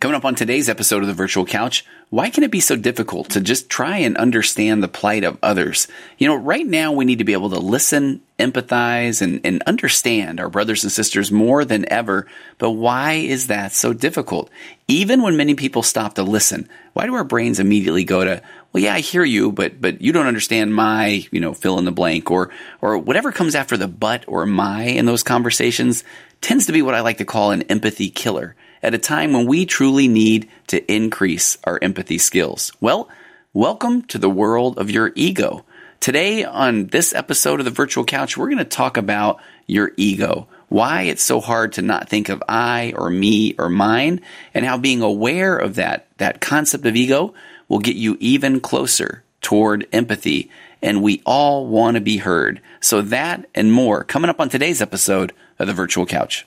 Coming up on today's episode of the Virtual Couch, why can it be so difficult to just try and understand the plight of others? You know, right now we need to be able to listen, empathize, and, and understand our brothers and sisters more than ever. But why is that so difficult? Even when many people stop to listen, why do our brains immediately go to, well, yeah, I hear you, but, but you don't understand my, you know, fill in the blank or, or whatever comes after the but or my in those conversations tends to be what I like to call an empathy killer at a time when we truly need to increase our empathy skills. Well, welcome to the world of your ego. Today, on this episode of the Virtual Couch, we're going to talk about your ego, why it's so hard to not think of I or me or mine, and how being aware of that, that concept of ego will get you even closer toward empathy. And we all want to be heard. So that and more coming up on today's episode of the Virtual Couch.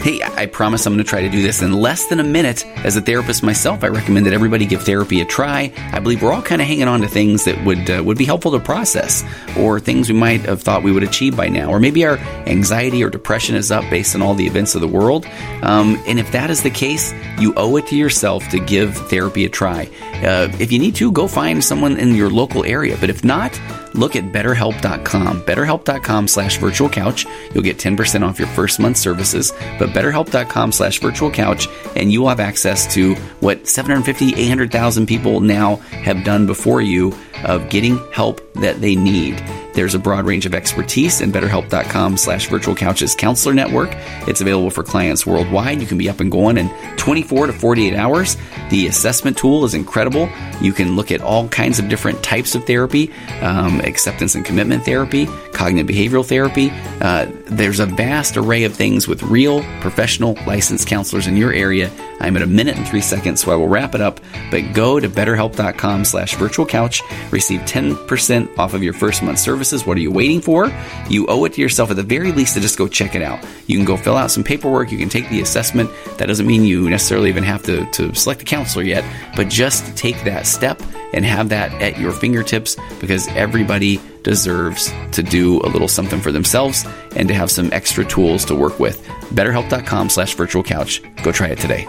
Hey, I promise I'm going to try to do this in less than a minute. As a therapist myself, I recommend that everybody give therapy a try. I believe we're all kind of hanging on to things that would uh, would be helpful to process, or things we might have thought we would achieve by now, or maybe our anxiety or depression is up based on all the events of the world. Um, and if that is the case, you owe it to yourself to give therapy a try. Uh, if you need to, go find someone in your local area. But if not, look at betterhelp.com. Betterhelp.com slash virtual couch. You'll get 10% off your first month services. But betterhelp.com slash virtual couch, and you will have access to what 750, 800,000 people now have done before you of getting help that they need. There's a broad range of expertise in betterhelp.com slash virtual couches counselor network. It's available for clients worldwide. You can be up and going in 24 to 48 hours. The assessment tool is incredible. You can look at all kinds of different types of therapy, um, acceptance and commitment therapy, cognitive behavioral therapy. Uh, there's a vast array of things with real professional licensed counselors in your area. I'm at a minute and three seconds, so I will wrap it up. But go to betterhelp.com slash virtual couch, receive 10% off of your first month services. What are you waiting for? You owe it to yourself at the very least to just go check it out. You can go fill out some paperwork. You can take the assessment. That doesn't mean you necessarily even have to, to select a counselor yet, but just take that step and have that at your fingertips because everybody deserves to do a little something for themselves and to have some extra tools to work with. BetterHelp.com slash virtual couch. Go try it today.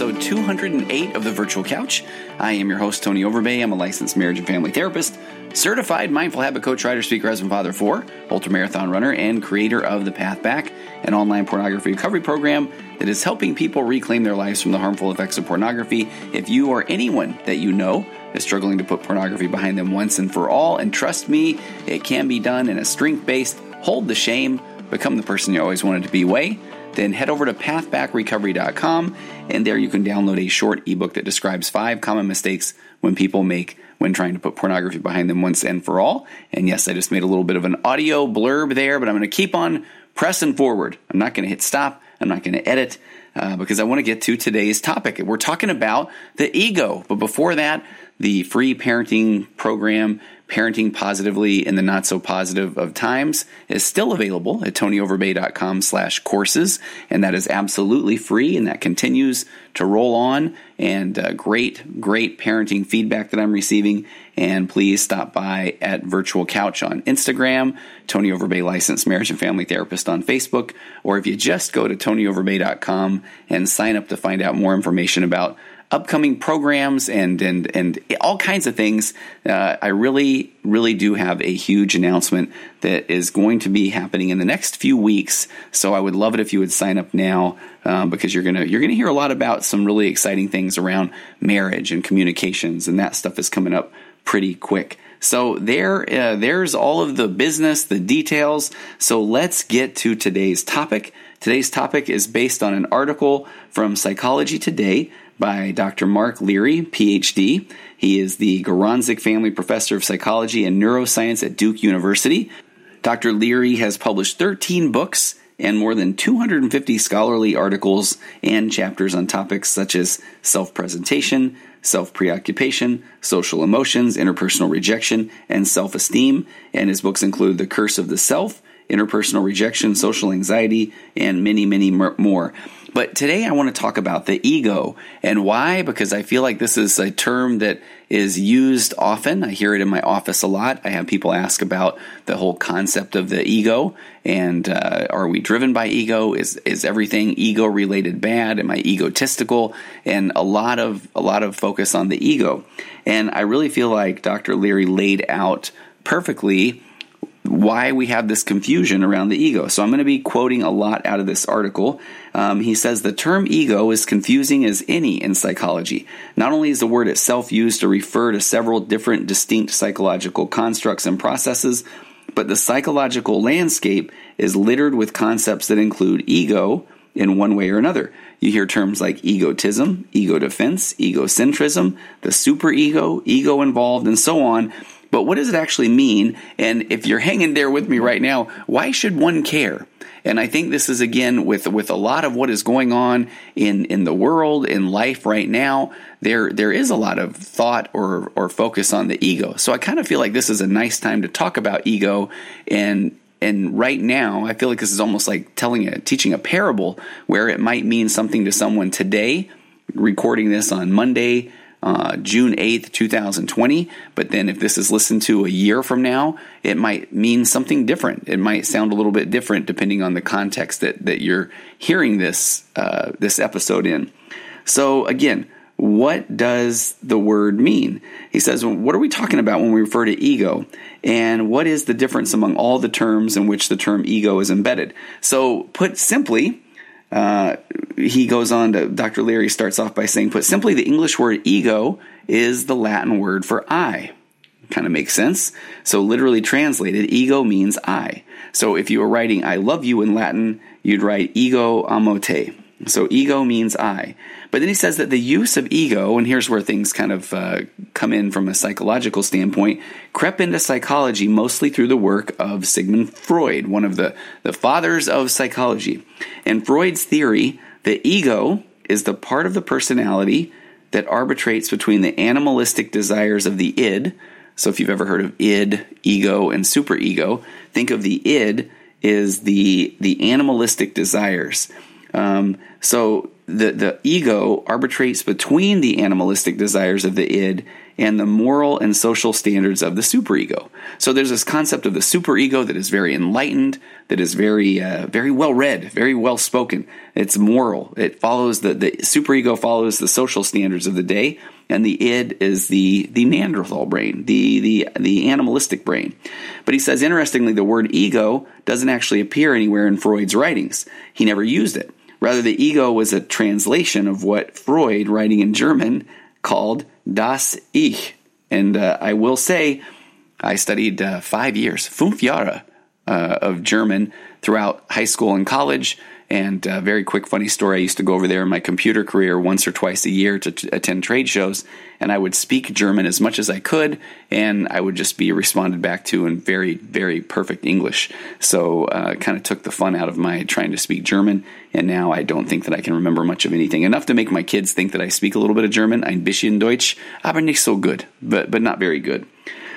Episode 208 of the Virtual Couch. I am your host, Tony Overbay. I'm a licensed marriage and family therapist, certified mindful habit coach, writer, speaker, husband, father for, ultra marathon runner, and creator of The Path Back, an online pornography recovery program that is helping people reclaim their lives from the harmful effects of pornography. If you or anyone that you know is struggling to put pornography behind them once and for all, and trust me, it can be done in a strength based, hold the shame, become the person you always wanted to be way then head over to pathbackrecovery.com and there you can download a short ebook that describes five common mistakes when people make when trying to put pornography behind them once and for all. And yes, I just made a little bit of an audio blurb there, but I'm going to keep on pressing forward. I'm not going to hit stop. I'm not going to edit uh, because I want to get to today's topic. We're talking about the ego, but before that, the free parenting program parenting positively in the not so positive of times is still available at tonyoverbay.com slash courses and that is absolutely free and that continues to roll on and uh, great great parenting feedback that i'm receiving and please stop by at virtual couch on instagram tony overbay licensed marriage and family therapist on facebook or if you just go to tonyoverbay.com and sign up to find out more information about upcoming programs and and and all kinds of things, uh, I really really do have a huge announcement that is going to be happening in the next few weeks. So I would love it if you would sign up now um, because you're gonna you're gonna hear a lot about some really exciting things around marriage and communications, and that stuff is coming up pretty quick. So there, uh, there's all of the business, the details. So let's get to today's topic. Today's topic is based on an article from Psychology Today by Dr. Mark Leary, PhD. He is the Garonzik Family Professor of Psychology and Neuroscience at Duke University. Dr. Leary has published 13 books and more than 250 scholarly articles and chapters on topics such as self presentation, self preoccupation, social emotions, interpersonal rejection, and self esteem. And his books include The Curse of the Self, Interpersonal Rejection, Social Anxiety, and many, many more. But today I want to talk about the ego and why, because I feel like this is a term that is used often. I hear it in my office a lot. I have people ask about the whole concept of the ego and uh, are we driven by ego? Is is everything ego related bad? Am I egotistical? And a lot of a lot of focus on the ego. And I really feel like Dr. Leary laid out perfectly why we have this confusion around the ego. So I'm going to be quoting a lot out of this article. Um, he says the term ego is confusing as any in psychology. Not only is the word itself used to refer to several different distinct psychological constructs and processes, but the psychological landscape is littered with concepts that include ego in one way or another. You hear terms like egotism, ego defense, egocentrism, the superego, ego involved, and so on. But what does it actually mean? And if you're hanging there with me right now, why should one care? And I think this is again with with a lot of what is going on in in the world in life right now. There there is a lot of thought or or focus on the ego. So I kind of feel like this is a nice time to talk about ego and and right now I feel like this is almost like telling a teaching a parable where it might mean something to someone today recording this on Monday uh, June 8th, 2020. But then if this is listened to a year from now, it might mean something different. It might sound a little bit different depending on the context that, that you're hearing this, uh, this episode in. So again, what does the word mean? He says, What are we talking about when we refer to ego? And what is the difference among all the terms in which the term ego is embedded? So, put simply, he goes on to Dr. Leary starts off by saying, put simply, the English word ego is the Latin word for I. Kind of makes sense. So, literally translated, ego means I. So, if you were writing I love you in Latin, you'd write ego amo te. So ego means I. But then he says that the use of ego, and here's where things kind of uh, come in from a psychological standpoint, crept into psychology mostly through the work of Sigmund Freud, one of the, the fathers of psychology. And Freud's theory that ego is the part of the personality that arbitrates between the animalistic desires of the id. So if you've ever heard of id, ego, and superego, think of the id is the the animalistic desires um, so the the ego arbitrates between the animalistic desires of the id and the moral and social standards of the superego. So there's this concept of the superego that is very enlightened, that is very uh, very well read, very well spoken. It's moral. It follows the the superego follows the social standards of the day, and the id is the the Neanderthal brain, the the the animalistic brain. But he says interestingly, the word ego doesn't actually appear anywhere in Freud's writings. He never used it. Rather, the ego was a translation of what Freud, writing in German, called das Ich. And uh, I will say, I studied uh, five years, fünf Jahre, uh, of German throughout high school and college. And a uh, very quick, funny story I used to go over there in my computer career once or twice a year to t- attend trade shows, and I would speak German as much as I could, and I would just be responded back to in very, very perfect English. So, uh, kind of took the fun out of my trying to speak German, and now I don't think that I can remember much of anything. Enough to make my kids think that I speak a little bit of German. Ein bisschen Deutsch, aber nicht so good, but, but not very good.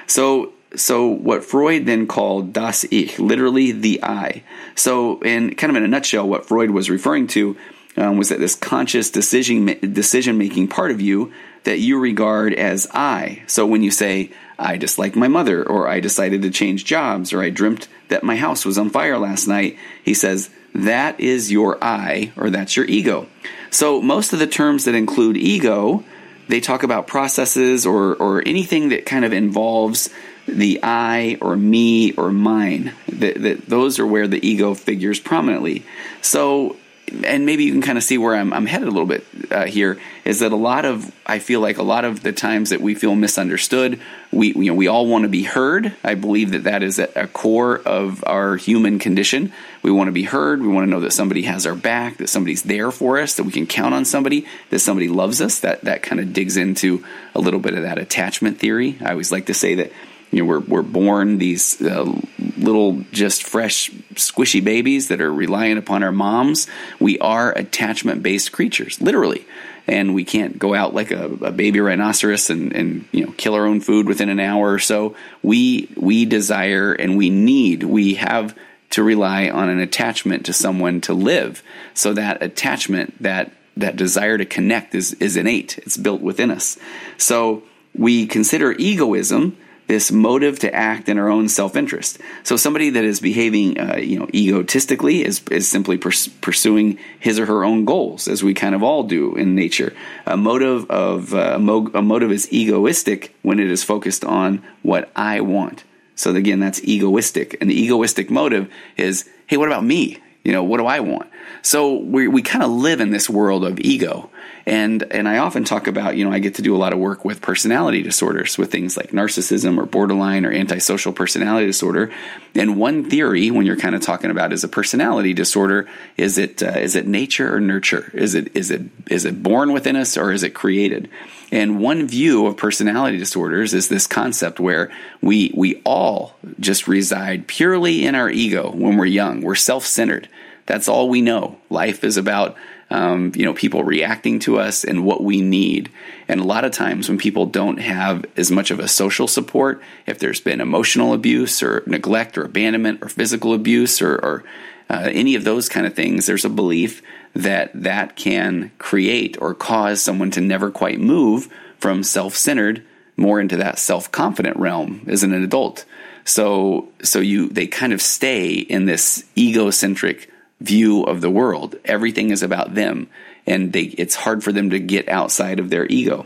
So, so what Freud then called das Ich, literally the I. So, in kind of in a nutshell, what Freud was referring to um, was that this conscious decision decision making part of you that you regard as I. So when you say I dislike my mother, or I decided to change jobs, or I dreamt that my house was on fire last night, he says that is your I, or that's your ego. So most of the terms that include ego, they talk about processes or, or anything that kind of involves the I or me or mine. That, that those are where the ego figures prominently. So and maybe you can kind of see where I'm, I'm headed a little bit uh, here is that a lot of I feel like a lot of the times that we feel misunderstood, we you know we all want to be heard. I believe that that is at a core of our human condition. We want to be heard. We want to know that somebody has our back, that somebody's there for us, that we can count on somebody, that somebody loves us. That that kind of digs into a little bit of that attachment theory. I always like to say that you know, we're, we're born these uh, little, just fresh, squishy babies that are reliant upon our moms. We are attachment based creatures, literally. And we can't go out like a, a baby rhinoceros and, and, you know, kill our own food within an hour or so. We, we desire and we need, we have to rely on an attachment to someone to live. So that attachment, that, that desire to connect is, is innate. It's built within us. So we consider egoism this motive to act in our own self-interest. So somebody that is behaving, uh, you know, egotistically is is simply pers- pursuing his or her own goals, as we kind of all do in nature. A motive of uh, mo- a motive is egoistic when it is focused on what I want. So again, that's egoistic. And the egoistic motive is, hey, what about me? You know, what do I want? So we we kind of live in this world of ego. And and I often talk about, you know, I get to do a lot of work with personality disorders with things like narcissism or borderline or antisocial personality disorder. And one theory when you're kind of talking about is a personality disorder, is it uh, is it nature or nurture? Is it is it is it born within us or is it created? And one view of personality disorders is this concept where we we all just reside purely in our ego when we're young. We're self-centered. That's all we know. Life is about um, you know, people reacting to us and what we need. And a lot of times when people don't have as much of a social support, if there's been emotional abuse or neglect or abandonment or physical abuse or, or uh, any of those kind of things, there's a belief that that can create or cause someone to never quite move from self-centered more into that self-confident realm as an adult. So, so you, they kind of stay in this egocentric view of the world. Everything is about them, and they, it's hard for them to get outside of their ego.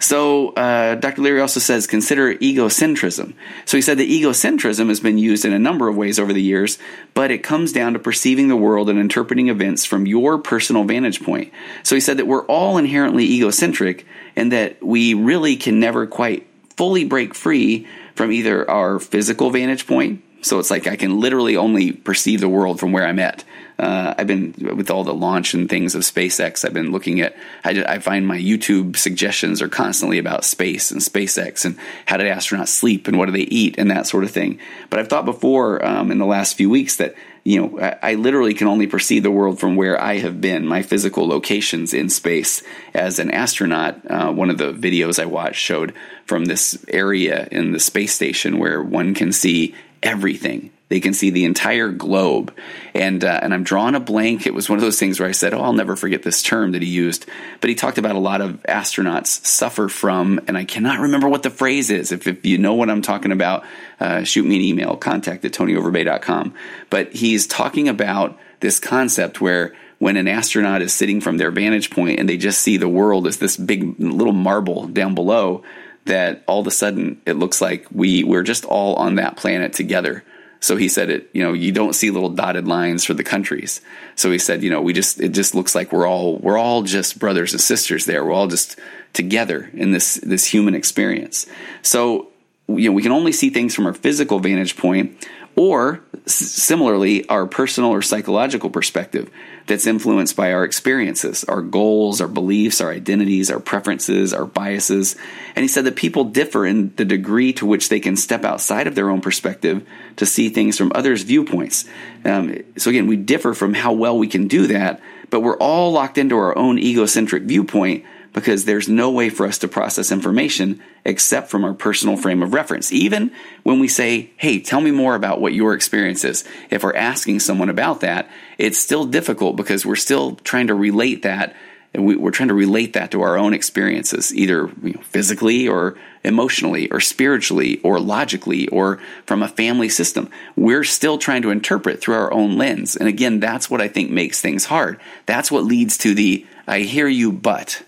So, uh, Dr. Leary also says consider egocentrism. So, he said that egocentrism has been used in a number of ways over the years, but it comes down to perceiving the world and interpreting events from your personal vantage point. So, he said that we're all inherently egocentric and that we really can never quite fully break free from either our physical vantage point. So, it's like I can literally only perceive the world from where I'm at uh, I've been with all the launch and things of SpaceX. I've been looking at. I, I, find my YouTube suggestions are constantly about space and SpaceX and how did astronauts sleep and what do they eat and that sort of thing. But I've thought before um, in the last few weeks that you know I, I, literally can only perceive the world from where I have been, my physical locations in space as an astronaut. Uh, one of the videos I watched showed from this area in the space station where one can see everything they can see the entire globe. And, uh, and I'm drawing a blank. It was one of those things where I said, Oh, I'll never forget this term that he used. But he talked about a lot of astronauts suffer from, and I cannot remember what the phrase is. If, if you know what I'm talking about, uh, shoot me an email, contact at tonyoverbay.com. But he's talking about this concept where when an astronaut is sitting from their vantage point and they just see the world as this big little marble down below, that all of a sudden it looks like we, we're just all on that planet together so he said it, you know, you don't see little dotted lines for the countries. So he said, you know, we just, it just looks like we're all, we're all just brothers and sisters there. We're all just together in this, this human experience. So, you know, we can only see things from our physical vantage point or similarly, our personal or psychological perspective that's influenced by our experiences, our goals, our beliefs, our identities, our preferences, our biases. And he said that people differ in the degree to which they can step outside of their own perspective to see things from others' viewpoints. Um, so again, we differ from how well we can do that, but we're all locked into our own egocentric viewpoint because there's no way for us to process information except from our personal frame of reference. Even when we say, Hey, tell me more about what your experience is. If we're asking someone about that, it's still difficult because we're still trying to relate that and we, are trying to relate that to our own experiences, either you know, physically or emotionally or spiritually or logically or from a family system. We're still trying to interpret through our own lens. And again, that's what I think makes things hard. That's what leads to the I hear you, but.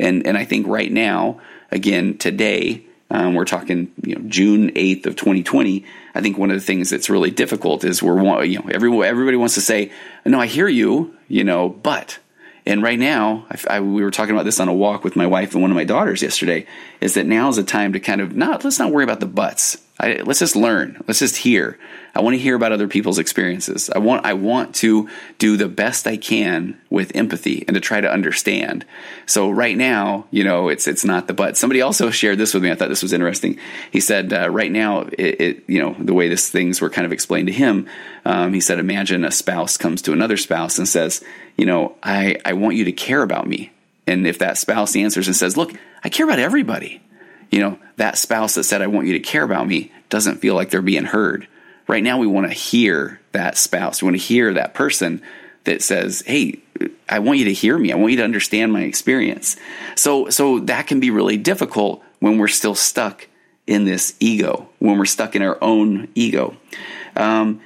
And, and I think right now, again, today, um, we're talking, you know, June 8th of 2020. I think one of the things that's really difficult is we're, you know, everyone, everybody wants to say, no, I hear you, you know, but and right now, I, I, we were talking about this on a walk with my wife and one of my daughters yesterday. Is that now is a time to kind of not let's not worry about the buts. I, let's just learn. Let's just hear. I want to hear about other people's experiences. I want I want to do the best I can with empathy and to try to understand. So right now, you know, it's it's not the but. Somebody also shared this with me. I thought this was interesting. He said uh, right now, it, it, you know the way this things were kind of explained to him. Um, he said, imagine a spouse comes to another spouse and says, you know, I I want you to care about me. And if that spouse answers and says, look, I care about everybody you know, that spouse that said, I want you to care about me doesn't feel like they're being heard. Right now, we want to hear that spouse. We want to hear that person that says, Hey, I want you to hear me. I want you to understand my experience. So, so that can be really difficult when we're still stuck in this ego, when we're stuck in our own ego. Um,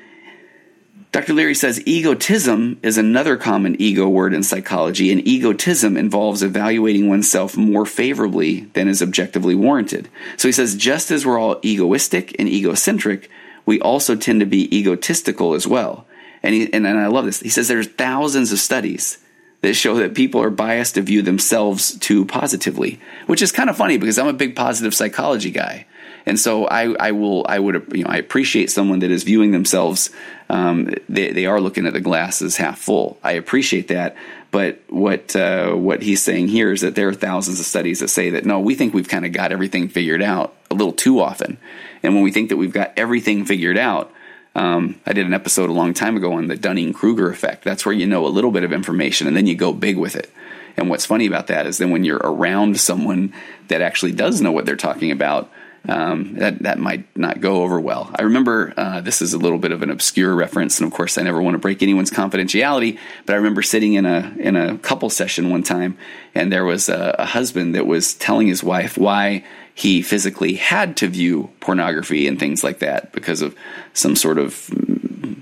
Dr. Leary says egotism is another common ego word in psychology, and egotism involves evaluating oneself more favorably than is objectively warranted. So he says, just as we're all egoistic and egocentric, we also tend to be egotistical as well. And, he, and, and I love this. He says there's thousands of studies that show that people are biased to view themselves too positively, which is kind of funny because I'm a big positive psychology guy. And so I, I will, I would, you know, I appreciate someone that is viewing themselves. Um, they, they are looking at the glass as half full. I appreciate that. But what uh, what he's saying here is that there are thousands of studies that say that no, we think we've kind of got everything figured out a little too often. And when we think that we've got everything figured out, um, I did an episode a long time ago on the Dunning Kruger effect. That's where you know a little bit of information and then you go big with it. And what's funny about that is then when you're around someone that actually does know what they're talking about, um, that that might not go over well. I remember uh, this is a little bit of an obscure reference, and of course, I never want to break anyone's confidentiality. But I remember sitting in a in a couple session one time, and there was a, a husband that was telling his wife why he physically had to view pornography and things like that because of some sort of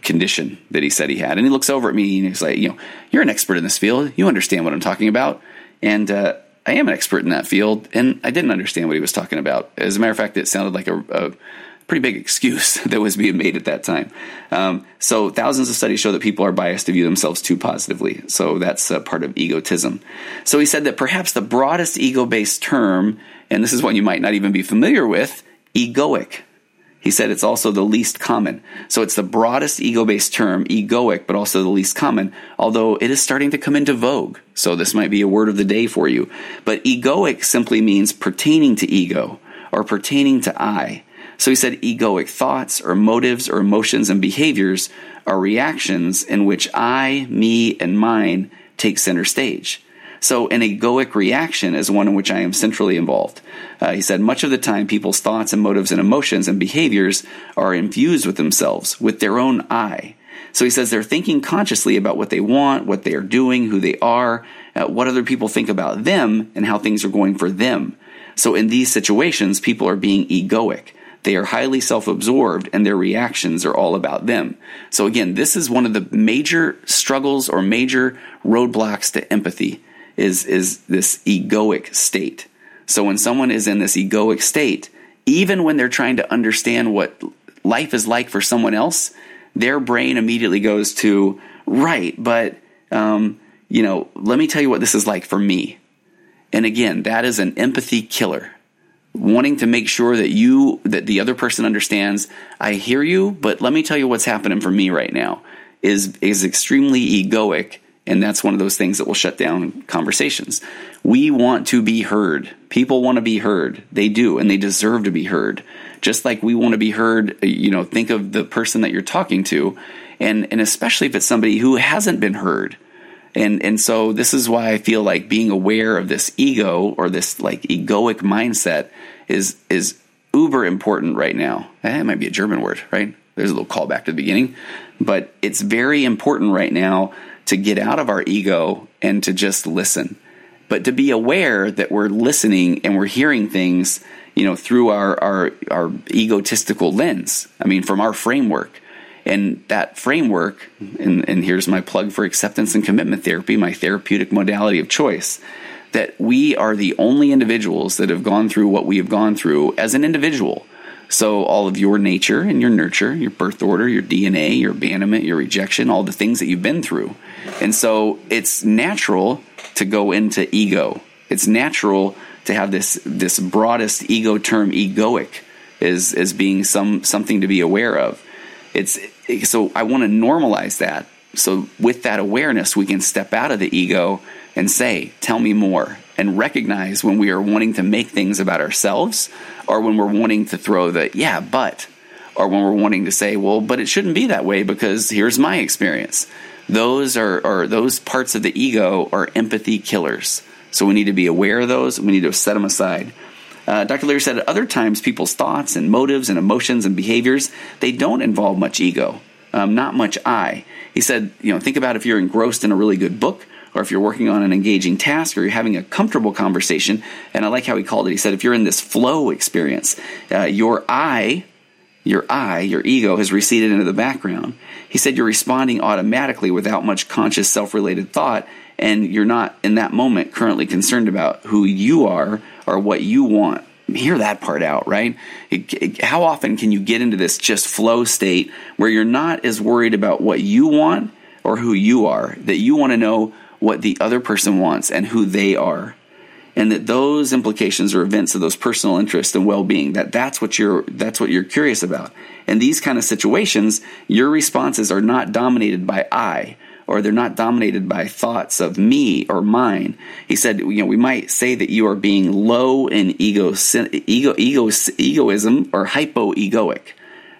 condition that he said he had. And he looks over at me and he's like, "You know, you're an expert in this field. You understand what I'm talking about." And uh, I am an expert in that field, and I didn't understand what he was talking about. As a matter of fact, it sounded like a, a pretty big excuse that was being made at that time. Um, so, thousands of studies show that people are biased to view themselves too positively. So, that's a part of egotism. So, he said that perhaps the broadest ego based term, and this is one you might not even be familiar with, egoic. He said it's also the least common. So it's the broadest ego based term, egoic, but also the least common, although it is starting to come into vogue. So this might be a word of the day for you. But egoic simply means pertaining to ego or pertaining to I. So he said egoic thoughts or motives or emotions and behaviors are reactions in which I, me, and mine take center stage. So an egoic reaction is one in which I am centrally involved. Uh, he said, much of the time, people's thoughts and motives and emotions and behaviors are infused with themselves, with their own I. So he says they're thinking consciously about what they want, what they are doing, who they are, uh, what other people think about them, and how things are going for them. So in these situations, people are being egoic. They are highly self absorbed and their reactions are all about them. So again, this is one of the major struggles or major roadblocks to empathy is, is this egoic state. So when someone is in this egoic state, even when they're trying to understand what life is like for someone else, their brain immediately goes to, right, but, um, you know, let me tell you what this is like for me. And again, that is an empathy killer. Wanting to make sure that you, that the other person understands, I hear you, but let me tell you what's happening for me right now is, is extremely egoic and that's one of those things that will shut down conversations. We want to be heard. People want to be heard. They do, and they deserve to be heard. Just like we want to be heard, you know, think of the person that you're talking to, and, and especially if it's somebody who hasn't been heard. And, and so this is why I feel like being aware of this ego or this like egoic mindset is, is uber important right now. Eh, it might be a German word, right? There's a little callback to the beginning, but it's very important right now to get out of our ego and to just listen. but to be aware that we're listening and we're hearing things, you know, through our, our, our egotistical lens. I mean, from our framework. And that framework, and, and here's my plug for acceptance and commitment therapy, my therapeutic modality of choice, that we are the only individuals that have gone through what we have gone through as an individual. So, all of your nature and your nurture, your birth order, your DNA, your abandonment, your rejection, all the things that you've been through. And so, it's natural to go into ego. It's natural to have this, this broadest ego term, egoic, as, as being some, something to be aware of. It's, so, I want to normalize that. So, with that awareness, we can step out of the ego and say, Tell me more, and recognize when we are wanting to make things about ourselves or when we're wanting to throw the, yeah, but, or when we're wanting to say, well, but it shouldn't be that way because here's my experience. Those are, are those parts of the ego are empathy killers. So we need to be aware of those. We need to set them aside. Uh, Dr. Leary said at other times, people's thoughts and motives and emotions and behaviors, they don't involve much ego, um, not much I. He said, you know, think about if you're engrossed in a really good book or if you're working on an engaging task or you're having a comfortable conversation. And I like how he called it. He said, if you're in this flow experience, uh, your I, your I, your ego has receded into the background. He said you're responding automatically without much conscious self related thought, and you're not in that moment currently concerned about who you are or what you want. Hear that part out, right? How often can you get into this just flow state where you're not as worried about what you want or who you are, that you want to know what the other person wants and who they are and that those implications or events of those personal interests and well-being that that's what you're that's what you're curious about. In these kind of situations your responses are not dominated by i or they're not dominated by thoughts of me or mine. He said you know we might say that you are being low in ego ego, ego egoism or hypo-egoic.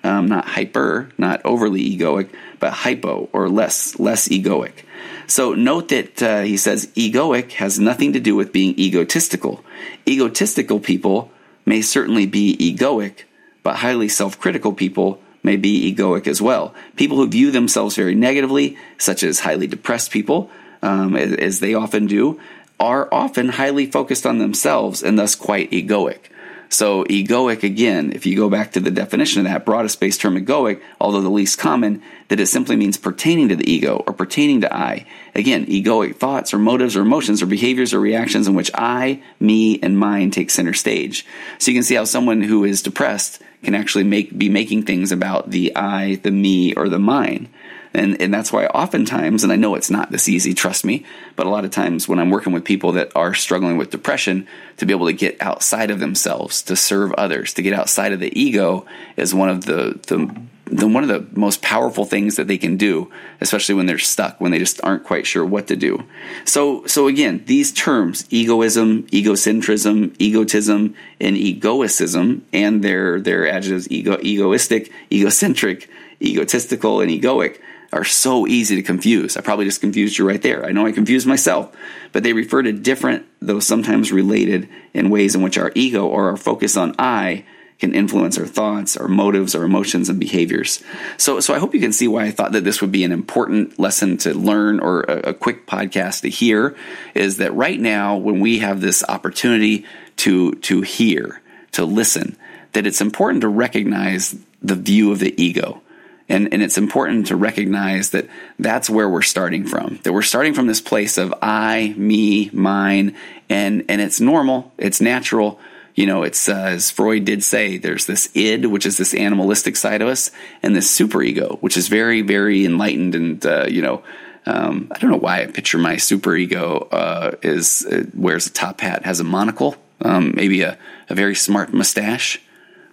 Um, not hyper not overly egoic but hypo or less less egoic so note that uh, he says egoic has nothing to do with being egotistical. Egotistical people may certainly be egoic, but highly self critical people may be egoic as well. People who view themselves very negatively, such as highly depressed people, um, as, as they often do, are often highly focused on themselves and thus quite egoic. So egoic again, if you go back to the definition of that broadest base term egoic, although the least common, that it simply means pertaining to the ego or pertaining to I. Again, egoic thoughts or motives or emotions or behaviors or reactions in which I, me, and mine take center stage. So you can see how someone who is depressed can actually make be making things about the I, the me, or the mine. And, and that's why oftentimes, and I know it's not this easy, trust me, but a lot of times when I'm working with people that are struggling with depression, to be able to get outside of themselves, to serve others, to get outside of the ego is one of the, the, the one of the most powerful things that they can do, especially when they're stuck, when they just aren't quite sure what to do. So, so again, these terms, egoism, egocentrism, egotism, and egoicism, and their, their adjectives, ego, egoistic, egocentric, egotistical, and egoic, are so easy to confuse. I probably just confused you right there. I know I confused myself, but they refer to different, though sometimes related, in ways in which our ego or our focus on I can influence our thoughts, our motives, our emotions, and behaviors. So, so I hope you can see why I thought that this would be an important lesson to learn or a, a quick podcast to hear. Is that right now when we have this opportunity to to hear, to listen, that it's important to recognize the view of the ego and, and it's important to recognize that that's where we're starting from. That we're starting from this place of I, me, mine, and, and it's normal, it's natural. You know, it's uh, as Freud did say, there's this id, which is this animalistic side of us, and this superego, which is very, very enlightened and, uh, you know, um, I don't know why I picture my superego uh, is uh, wears a top hat, has a monocle, um, maybe a, a very smart mustache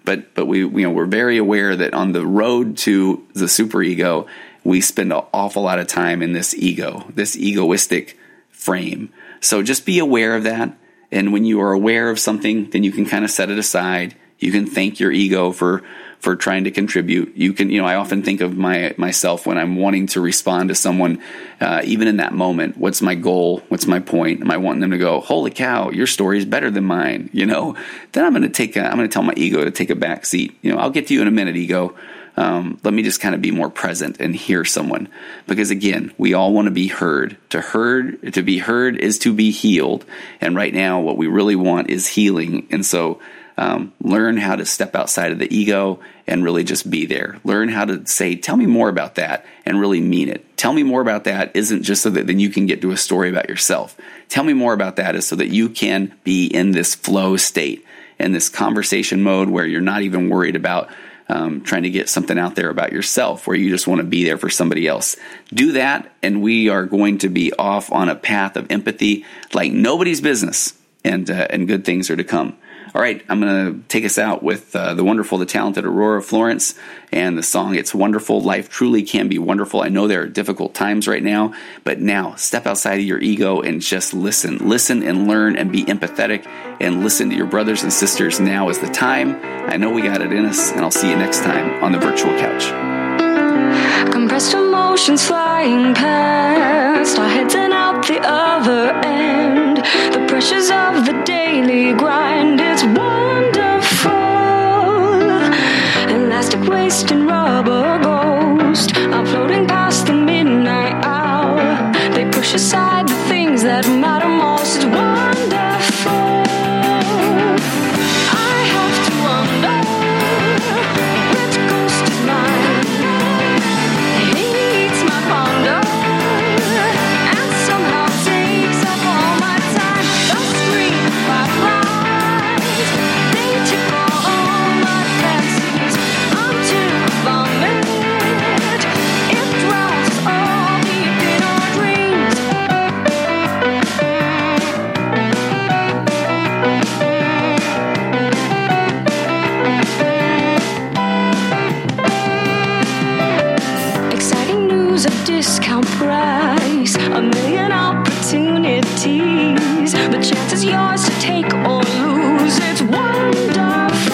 but but we you know we're very aware that on the road to the superego, we spend an awful lot of time in this ego, this egoistic frame. So just be aware of that. And when you are aware of something, then you can kind of set it aside. You can thank your ego for for trying to contribute. You can, you know, I often think of my myself when I'm wanting to respond to someone, uh, even in that moment. What's my goal? What's my point? Am I wanting them to go, "Holy cow, your story is better than mine"? You know, then I'm going to take, I'm going to tell my ego to take a back seat. You know, I'll get to you in a minute, ego. um, let me just kind of be more present and hear someone. Because again, we all want to be heard. To heard, to be heard is to be healed. And right now, what we really want is healing. And so, um, learn how to step outside of the ego and really just be there. Learn how to say, tell me more about that and really mean it. Tell me more about that isn't just so that then you can get to a story about yourself. Tell me more about that is so that you can be in this flow state, in this conversation mode where you're not even worried about um, trying to get something out there about yourself where you just want to be there for somebody else. Do that, and we are going to be off on a path of empathy like nobody's business, and uh, and good things are to come. All right, I'm going to take us out with uh, the wonderful, the talented Aurora Florence and the song It's Wonderful. Life truly can be wonderful. I know there are difficult times right now, but now step outside of your ego and just listen. Listen and learn and be empathetic and listen to your brothers and sisters. Now is the time. I know we got it in us, and I'll see you next time on the virtual couch. Compressed emotions flying past our heads and out the other end. The pressures of the daily grind, is yours to take or lose. It's wonderful.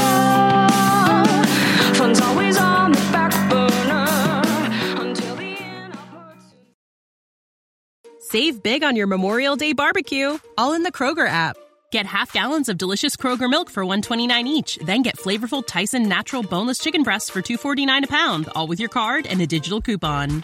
Fun's always on the back burner until the. Save big on your Memorial Day barbecue, all in the Kroger app. Get half gallons of delicious Kroger milk for 129 each, then get flavorful Tyson natural boneless chicken breasts for 249 a pound, all with your card and a digital coupon.